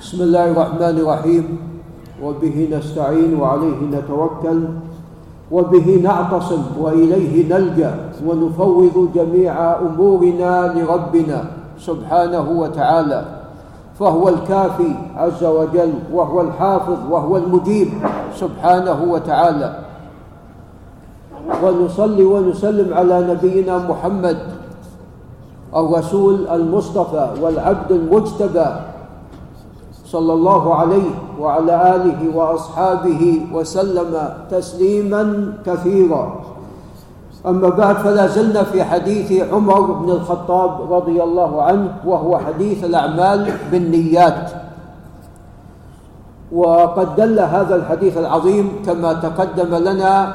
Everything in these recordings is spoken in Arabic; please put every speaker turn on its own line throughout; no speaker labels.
بسم الله الرحمن الرحيم وبه نستعين وعليه نتوكل وبه نعتصم واليه نلجا ونفوض جميع امورنا لربنا سبحانه وتعالى فهو الكافي عز وجل وهو الحافظ وهو المجيب سبحانه وتعالى ونصلي ونسلم على نبينا محمد الرسول المصطفى والعبد المجتبى صلى الله عليه وعلى آله وأصحابه وسلم تسليما كثيرا. أما بعد فلا زلنا في حديث عمر بن الخطاب رضي الله عنه وهو حديث الأعمال بالنيات. وقد دل هذا الحديث العظيم كما تقدم لنا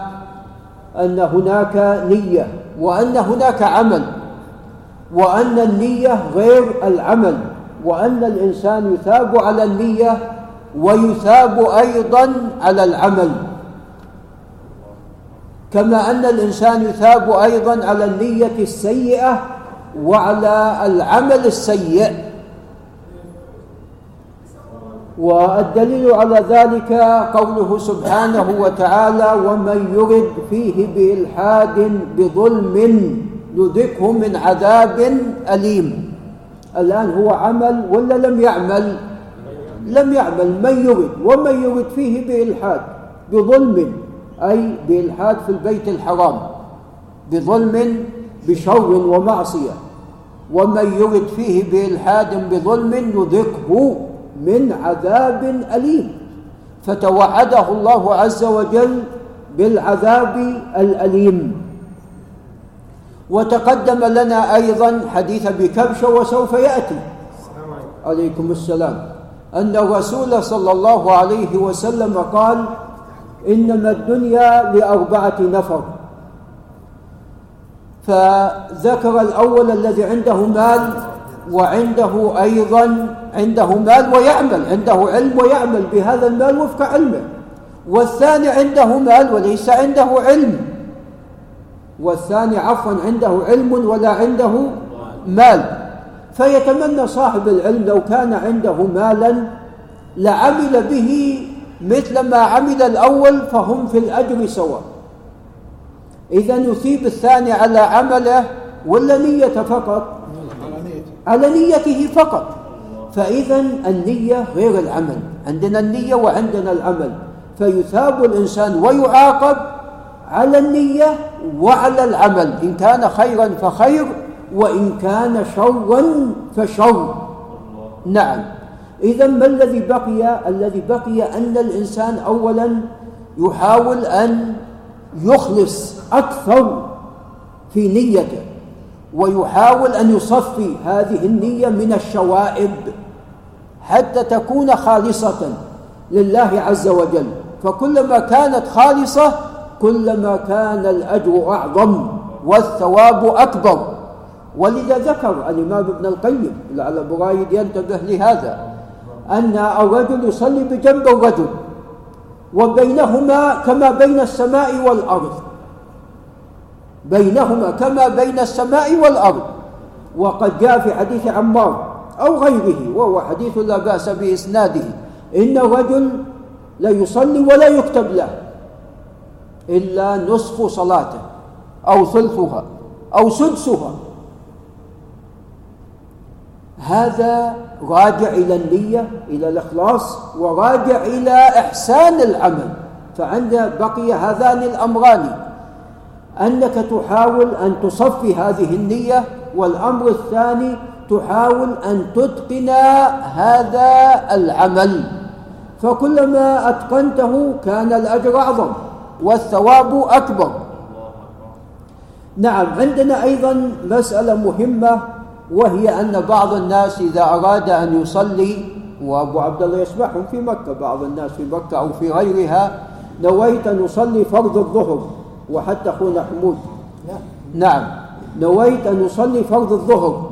أن هناك نية وأن هناك عمل وأن النية غير العمل. وأن الإنسان يثاب على النية ويثاب أيضا على العمل. كما أن الإنسان يثاب أيضا على النية السيئة وعلى العمل السيء. والدليل على ذلك قوله سبحانه وتعالى ومن يرد فيه بإلحاد بظلم نذقه من عذاب أليم. الآن هو عمل ولا لم يعمل؟ لم يعمل. من يرد ومن يرد فيه بإلحاد بظلم أي بإلحاد في البيت الحرام بظلم بشر ومعصية. ومن يرد فيه بإلحاد بظلم نذقه من عذاب أليم. فتوعده الله عز وجل بالعذاب الأليم. وتقدم لنا أيضا حديث أبي كبشة وسوف يأتي. عليكم السلام. أن الرسول صلى الله عليه وسلم قال إنما الدنيا لأربعة نفر. فذكر الأول الذي عنده مال وعنده أيضا عنده مال ويعمل عنده علم ويعمل بهذا المال وفق علمه. والثاني عنده مال وليس عنده علم. والثاني عفوا عنده علم ولا عنده مال. فيتمنى صاحب العلم لو كان عنده مالا لعمل به مثل ما عمل الأول فهم في الأجر سواء. إذا يثيب الثاني على عمله ولا نية فقط؟ على نيته فقط. فإذا النية غير العمل. عندنا النية وعندنا العمل. فيثاب الإنسان ويعاقب على النية وعلى العمل. إن كان خيرا فخير وإن كان شرا فشر نعم. إذا ما الذي بقي؟ الذي بقي أن الإنسان أولا يحاول أن يخلص أكثر في نيته ويحاول أن يصفي هذه النية من الشوائب حتى تكون خالصة لله عز وجل. فكلما كانت خالصة كلما كان الأجر أعظم والثواب أكبر. ولذا ذكر الإمام ابن القيم لعل برايد ينتبه لهذا أن الرجل يصلي بجنب الرجل وبينهما كما بين السماء والأرض. بينهما كما بين السماء والأرض. وقد جاء في حديث عمار أو غيره وهو حديث لا بأس بإسناده إن الرجل لا يصلي ولا يكتب له. إلا نصف صلاته أو ثلثها أو سدسها. هذا راجع إلى النية إلى الإخلاص وراجع إلى إحسان العمل. فعند بقي هذان الأمران أنك تحاول أن تصفي هذه النية والأمر الثاني تحاول أن تتقن هذا العمل. فكلما أتقنته كان الأجر أعظم. والثواب أكبر. نعم عندنا أيضا مسألة مهمة وهي أن بعض الناس إذا أراد أن يصلي وأبو عبد الله يسمعهم في مكة بعض الناس في مكة أو في غيرها نويت أن أصلي فرض الظهر وحتى أخونا حمود. نعم نويت أن أصلي فرض الظهر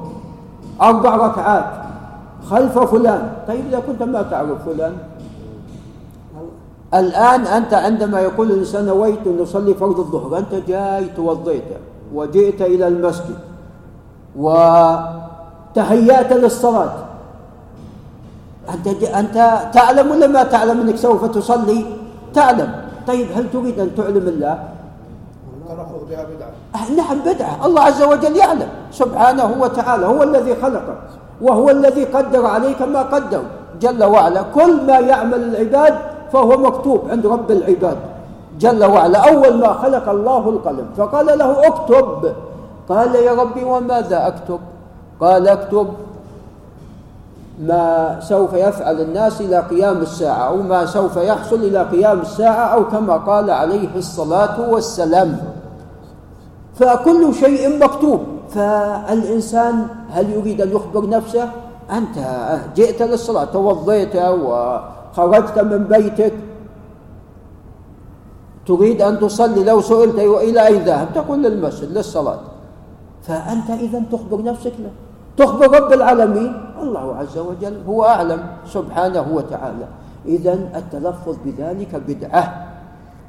أربع ركعات خلف فلان. طيب إذا كنت ما تعرف فلان الآن أنت عندما يقول الإنسان نويت أن أصلي فرض الظهر أنت جاي توضيت وجئت إلى المسجد وتهيأت للصلاة. أنت, أنت تعلم ولا ما تعلم أنك سوف تصلي؟ تعلم. طيب هل تريد أن تعلم الله؟
بها بدعة
نعم بدعة. الله عز وجل يعلم. سبحانه وتعالى هو الذي خلقك وهو الذي قدر عليك ما قدر. جل وعلا كل ما يعمل العباد فهو مكتوب عند رب العباد. جل وعلا أول ما خلق الله القلم فقال له اكتب. قال يا ربي وماذا أكتب؟ قال اكتب ما سوف يفعل الناس إلى قيام الساعة أو ما سوف يحصل إلى قيام الساعة أو كما قال عليه الصلاة والسلام. فكل شيء مكتوب. فالإنسان هل يريد أن يخبر نفسه؟ أنت جئت للصلاة توضيت وخرجت من بيتك. تريد أن تصلي؟ لو سئلت إلى أين ذهب؟ تقول للمسجد للصلاة. فأنت إذا تخبر نفسك له. تخبر رب العالمين. الله عز وجل هو أعلم سبحانه وتعالى. إذا التلفظ بذلك بدعة.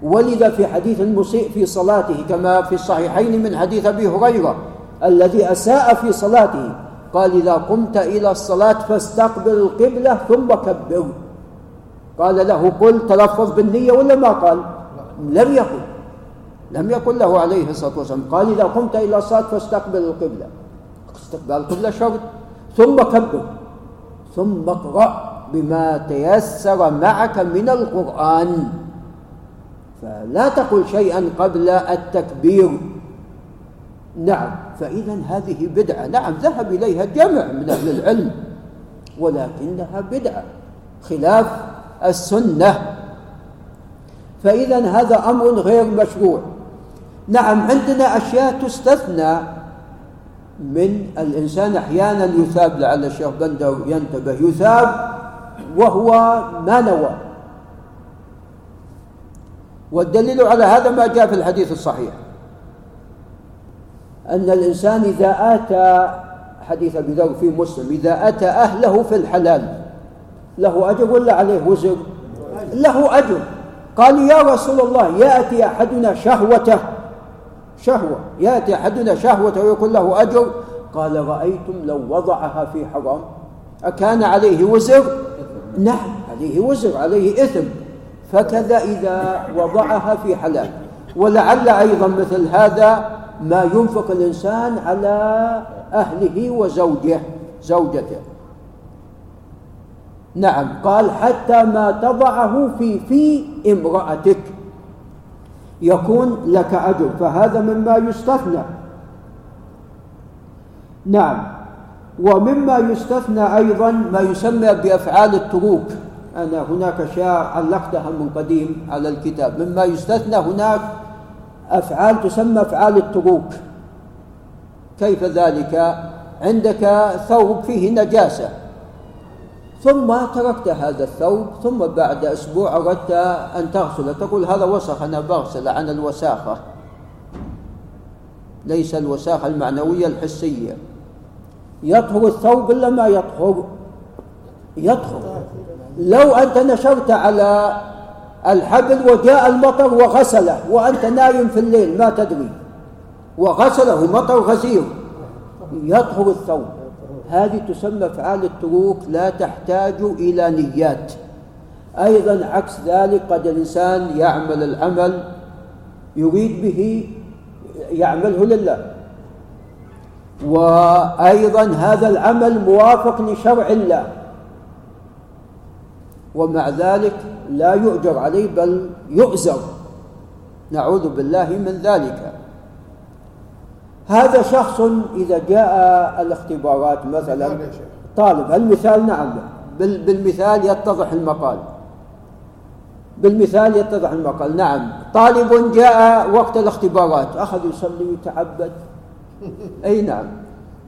ولذا في حديث المسيء في صلاته كما في الصحيحين من حديث أبي هريرة الذي أساء في صلاته. قال إذا قمت إلى الصلاة فاستقبل القبلة ثم كبر قال له قل تلفظ بالنية ولا ما قال؟ لم يقل. لم يقل له عليه الصلاة والسلام. قال إذا قمت إلى الصلاة فاستقبل القبلة. استقبال القبلة شرط ثم كبر. ثم اقرأ بما تيسر معك من القرآن. فلا تقل شيئا قبل التكبير. نعم فإذا هذه بدعة. نعم ذهب إليها جمع من أهل العلم ولكنها بدعة. خلاف السنة. فإذا هذا أمر غير مشروع. نعم عندنا أشياء تستثنى من الإنسان أحيانا يثاب لعل الشيخ بندر ينتبه يثاب وهو ما نوى. والدليل على هذا ما جاء في الحديث الصحيح. أن الإنسان إذا آتى حديث أبي ذر في مسلم إذا أتى أهله في الحلال له أجر ولا عليه وزر؟ له أجر. قال يا رسول الله يأتي أحدنا شهوته. شهوة. يأتي أحدنا شهوته ويكون له أجر. قال رأيتم لو وضعها في حرام؟ أكان عليه وزر؟ نعم عليه وزر عليه إثم. فكذا إذا وضعها في حلال. ولعل أيضا مثل هذا ما ينفق الإنسان على أهله وزوجه زوجته. نعم. قال حتى ما تضعه في في امرأتك. يكون لك أجر فهذا مما يستثنى. نعم. ومما يستثنى أيضا ما يسمى بأفعال التروك. أنا هناك أشياء علقتها من قديم على الكتاب. مما يستثنى هناك أفعال تسمى أفعال التروك. كيف ذلك؟ عندك ثوب فيه نجاسة. ثم تركت هذا الثوب ثم بعد أسبوع أردت أن تغسله تقول هذا وسخ أنا بغسل عن الوساخة. ليس الوساخة المعنوية الحسية. يطهر الثوب إلا ما يطهر. يطهر. لو أنت نشرت على الحبل وجاء المطر وغسله وأنت نايم في الليل ما تدري. وغسله مطر غزير يطهر الثوب. هذه تسمى افعال التروك لا تحتاج إلى نيات. أيضا عكس ذلك قد الإنسان يعمل العمل يريد به يعمله لله. وأيضا هذا العمل موافق لشرع الله. ومع ذلك لا يؤجر عليه بل يؤزر. نعوذ بالله من ذلك. هذا شخص إذا جاء الاختبارات مثلا طالب المثال نعم. بالمثال يتضح المقال. بالمثال يتضح المقال. نعم. طالب جاء وقت الاختبارات أخذ يصلي ويتعبد. أي نعم.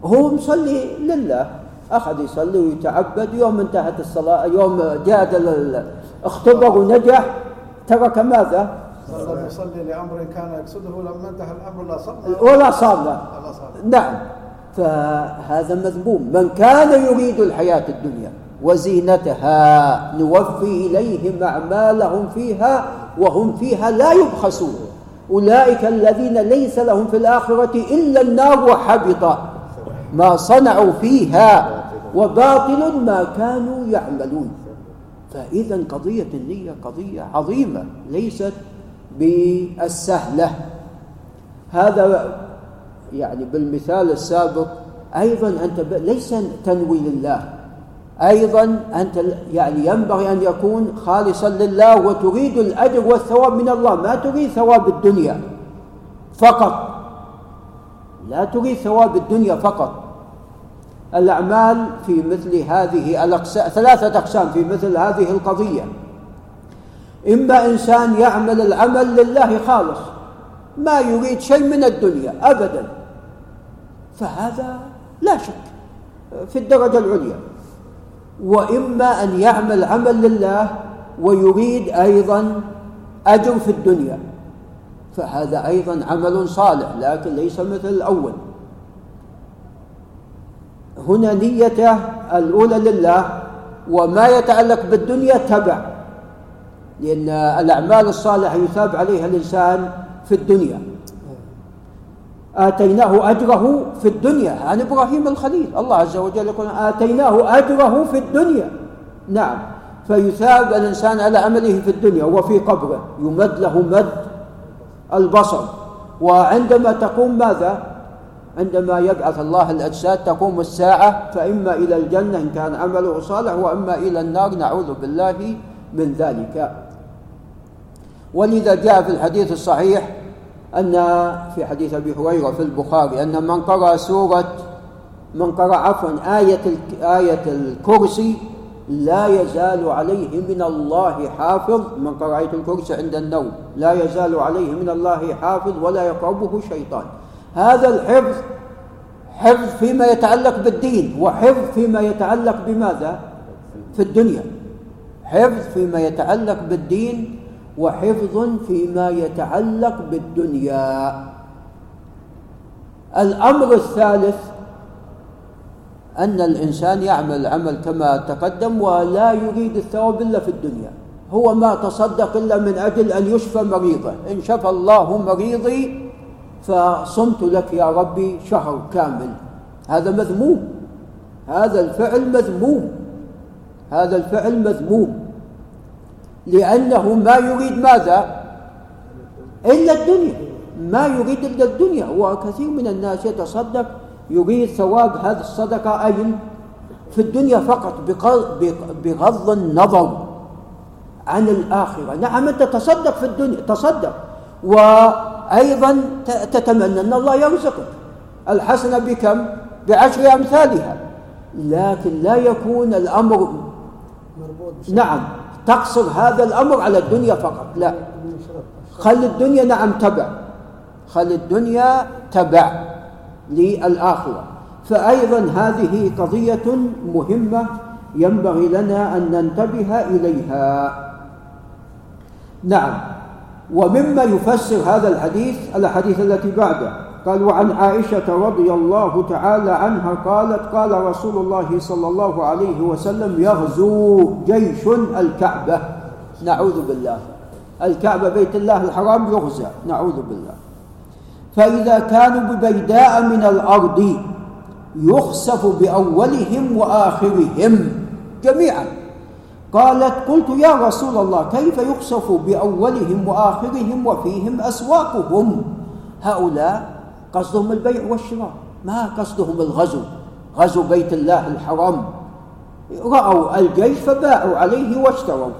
هو مصلي لله. أخذ يصلي ويتعبد. يوم انتهت الصلاة يوم جاء اختبر ونجح. ترك ماذا؟
صلى يصلي لأمر كان يقصده لما انتهى الأمر لا صلى.
ولا صلى. نعم. فهذا مذموم. من كان يريد الحياة الدنيا وزينتها نوفي إليهم أعمالهم فيها وهم فيها لا يبخسون. أولئك الذين ليس لهم في الآخرة إلا النار وحبط. ما صنعوا فيها وباطل ما كانوا يعملون. فإذا قضية النية قضية عظيمة. ليست بالسهلة. هذا يعني بالمثال السابق أيضا أنت ليس تنوي لله أيضا أنت يعني ينبغي أن يكون خالصا لله وتريد الأجر والثواب من الله. ما تريد ثواب الدنيا فقط. لا تريد ثواب الدنيا فقط. الأعمال في مثل هذه الأقسام ثلاثة أقسام في مثل هذه القضية. إما إنسان يعمل العمل لله خالص ما يريد شيء من الدنيا أبدا. فهذا لا شك في الدرجة العليا. وإما أن يعمل عمل لله ويريد أيضا أجر في الدنيا فهذا أيضا عمل صالح لكن ليس مثل الأول. هنا نيته الأولى لله وما يتعلق بالدنيا تبع. لأن الأعمال الصالحة يثاب عليها الإنسان في الدنيا. آتيناه أجره في الدنيا. عن إبراهيم الخليل. الله عز وجل يقول آتيناه أجره في الدنيا. نعم. فيثاب الإنسان على عمله في الدنيا وفي قبره. يمد له مد البصر. وعندما تقوم ماذا؟ عندما يبعث الله الأجساد تقوم الساعة. فإما إلى الجنة إن كان عمله صالح وإما إلى النار. نعوذ بالله من ذلك. ولذا جاء في الحديث الصحيح أن في حديث أبي هريرة في البخاري أن من قرأ سورة من قرأ عفوا آية آية الكرسي لا يزال عليه من الله حافظ من قرأ آية الكرسي عند النوم لا يزال عليه من الله حافظ ولا يقربه شيطان. هذا الحفظ حفظ فيما يتعلق بالدين وحفظ فيما يتعلق بماذا؟ في الدنيا. حفظ فيما يتعلق بالدين وحفظ فيما يتعلق بالدنيا. الأمر الثالث أن الإنسان يعمل عمل كما تقدم ولا يريد الثواب إلا في الدنيا. هو ما تصدق إلا من أجل أن يشفى مريضه. إن شفى الله مريضي فصمت لك يا ربي شهر كامل. هذا مذموم. هذا الفعل مذموم. هذا الفعل مذموم. لأنه ما يريد ماذا؟ إلا الدنيا. ما يريد إلا الدنيا. وكثير من الناس يتصدق يريد ثواب هذه الصدقة أين في الدنيا فقط بغض النظر عن الآخرة. نعم أنت تصدق في الدنيا تصدق. وأيضا تتمنى أن الله يرزقك. الحسنة بكم؟ بعشر أمثالها. لكن لا يكون الأمر نعم. تقصر هذا الأمر على الدنيا فقط. لا. خل الدنيا نعم تبع. خل الدنيا تبع للآخرة. فأيضا هذه قضية مهمة ينبغي لنا أن ننتبه إليها. نعم. ومما يفسر هذا الحديث الحديث التي بعده. قال وعن عائشة رضي الله تعالى عنها قالت قال رسول الله صلى الله عليه وسلم يغزو جيش الكعبة. نعوذ بالله. الكعبة بيت الله الحرام يغزى. نعوذ بالله. فإذا كانوا ببيداء من الأرض يخسف بأولهم وآخرهم جميعا. قالت قلت يا رسول الله كيف يخسف بأولهم وآخرهم وفيهم أسواقهم؟ هؤلاء قصدهم البيع والشراء. ما قصدهم الغزو. غزو بيت الله الحرام. رأوا الجيش فباعوا عليه واشتروا.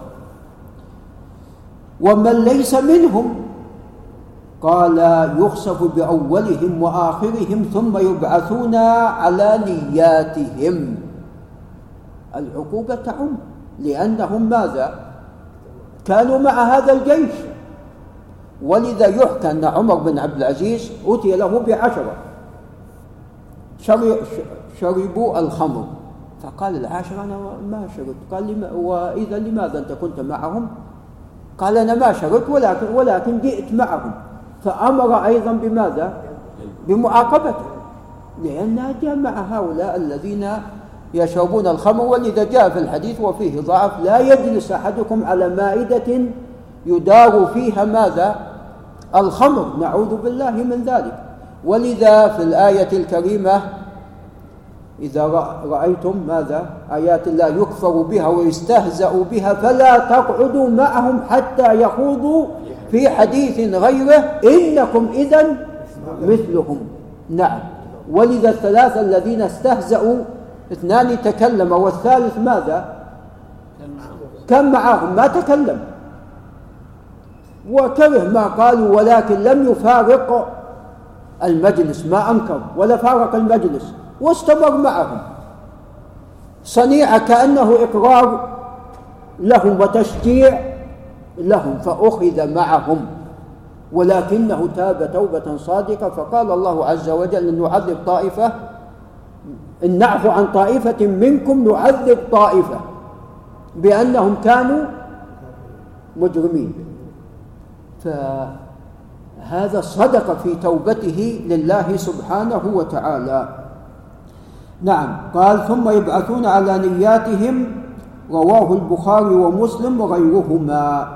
ومن ليس منهم قال يخسف بأولهم وآخرهم ثم يبعثون على نياتهم. العقوبة تعم. لأنهم ماذا؟ كانوا مع هذا الجيش. ولذا يحكى أن عمر بن عبد العزيز أتي له بعشرة. شربوا الخمر. فقال العاشرة أنا ما شربت. قال لما وإذا لماذا أنت كنت معهم؟ قال أنا ما شربت ولكن ولكن جئت معهم. فأمر أيضا بماذا؟ بمعاقبته. لأنها جاء مع هؤلاء الذين يشربون الخمر ولذا جاء في الحديث وفيه ضعف لا يجلس أحدكم على مائدة يدار فيها ماذا؟ الخمر. نعوذ بالله من ذلك. ولذا في الآية الكريمة إذا رأيتم ماذا؟ آيات الله يكفر بها ويستهزأ بها فلا تقعدوا معهم حتى يخوضوا في حديث غيره. إنكم إذا مثلهم. نعم. ولذا الثلاثة الذين استهزأوا اثنان تكلم والثالث ماذا؟ كان معهم. ما تكلم. وكره ما قالوا ولكن لم يفارق المجلس ما أنكر ولا فارق المجلس واستمر معهم. صنيعة كأنه إقرار لهم وتشجيع لهم فأخذ معهم. ولكنه تاب توبة صادقة فقال الله عز وجل أن نعذب طائفة إن نعفو عن طائفة منكم نعذب طائفة بأنهم كانوا مجرمين. فهذا صدق في توبته لله سبحانه وتعالى. نعم قال ثم يبعثون على نياتهم رواه البخاري ومسلم وغيرهما.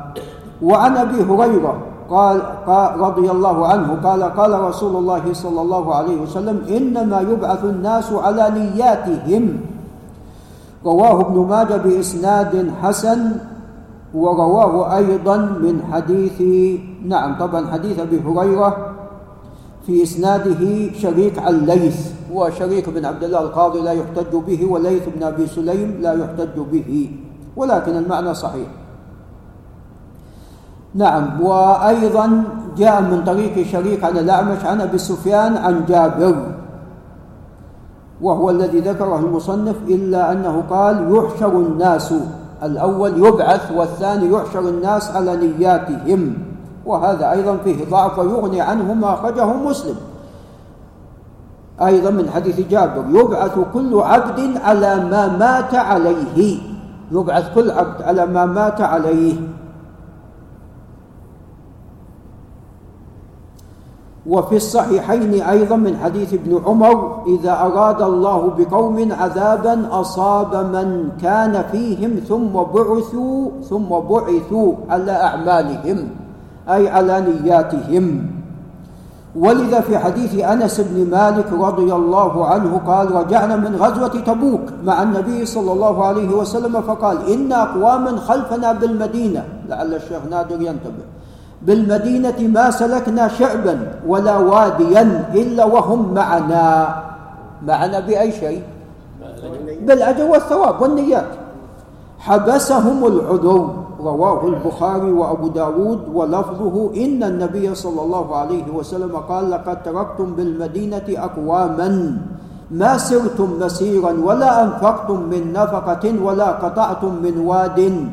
وعن أبي هريرة قال, رضي الله عنه قال قال رسول الله صلى الله عليه وسلم إنما يبعث الناس على نياتهم. رواه ابن ماجه بإسناد حسن ورواه أيضا من حديث نعم طبعا حديث أبي هريرة في إسناده شريك عن ليث وشريك بن عبد الله القاضي لا يحتج به وليث بن أبي سليم لا يحتج به ولكن المعنى صحيح. نعم وأيضا جاء من طريق شريك عن الأعمش عن أبي سفيان عن جابر وهو الذي ذكره المصنف إلا أنه قال يحشر الناس. الأول يبعث والثاني يحشر الناس على نياتهم. وهذا أيضا فيه ضعف ويغني عنه ما أخرجه مسلم. أيضا من حديث جابر يبعث كل عبد على ما مات عليه. يبعث كل عبد على ما مات عليه. وفي الصحيحين أيضا من حديث ابن عمر إذا أراد الله بقوم عذابا أصاب من كان فيهم ثم بعثوا ثم بعثوا على أعمالهم أي على نياتهم. ولذا في حديث أنس بن مالك رضي الله عنه قال رجعنا من غزوة تبوك مع النبي صلى الله عليه وسلم فقال إن أقواما خلفنا بالمدينة. لعل الشيخ نادر ينتبه. بالمدينة ما سلكنا شعبا ولا واديا إلا وهم معنا. معنا بأي شيء؟ بالأجر والثواب والنيات. حبسهم العذر رواه البخاري وأبو داود ولفظه إن النبي صلى الله عليه وسلم قال لقد تركتم بالمدينة أقواما ما سرتم مسيرا ولا أنفقتم من نفقة ولا قطعتم من واد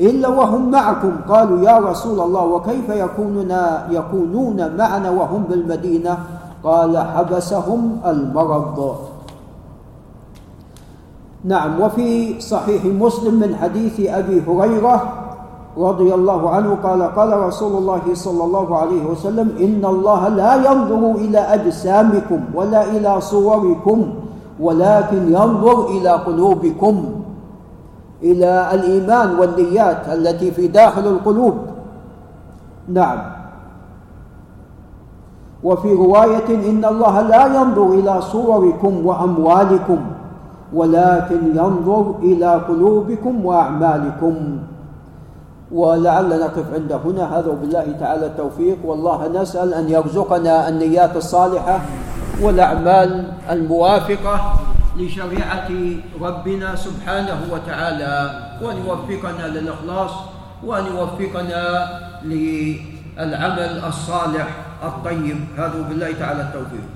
إلا وهم معكم. قالوا يا رسول الله وكيف يكونون يكونون معنا وهم بالمدينة؟ قال حبسهم المرض. نعم وفي صحيح مسلم من حديث أبي هريرة رضي الله عنه قال قال رسول الله صلى الله عليه وسلم إن الله لا ينظر إلى أجسامكم ولا إلى صوركم ولكن ينظر إلى قلوبكم. إلى الإيمان والنيات التي في داخل القلوب. نعم. وفي رواية إن الله لا ينظر إلى صوركم وأموالكم ولكن ينظر إلى قلوبكم وأعمالكم. ولعلنا نقف عند هنا. هذا وبالله تعالى التوفيق. والله نسأل أن يرزقنا النيات الصالحة والأعمال الموافقة. لشريعة ربنا سبحانه وتعالى وأن يوفقنا للإخلاص وأن يوفقنا للعمل الصالح الطيب. هذا بالله تعالى التوفيق.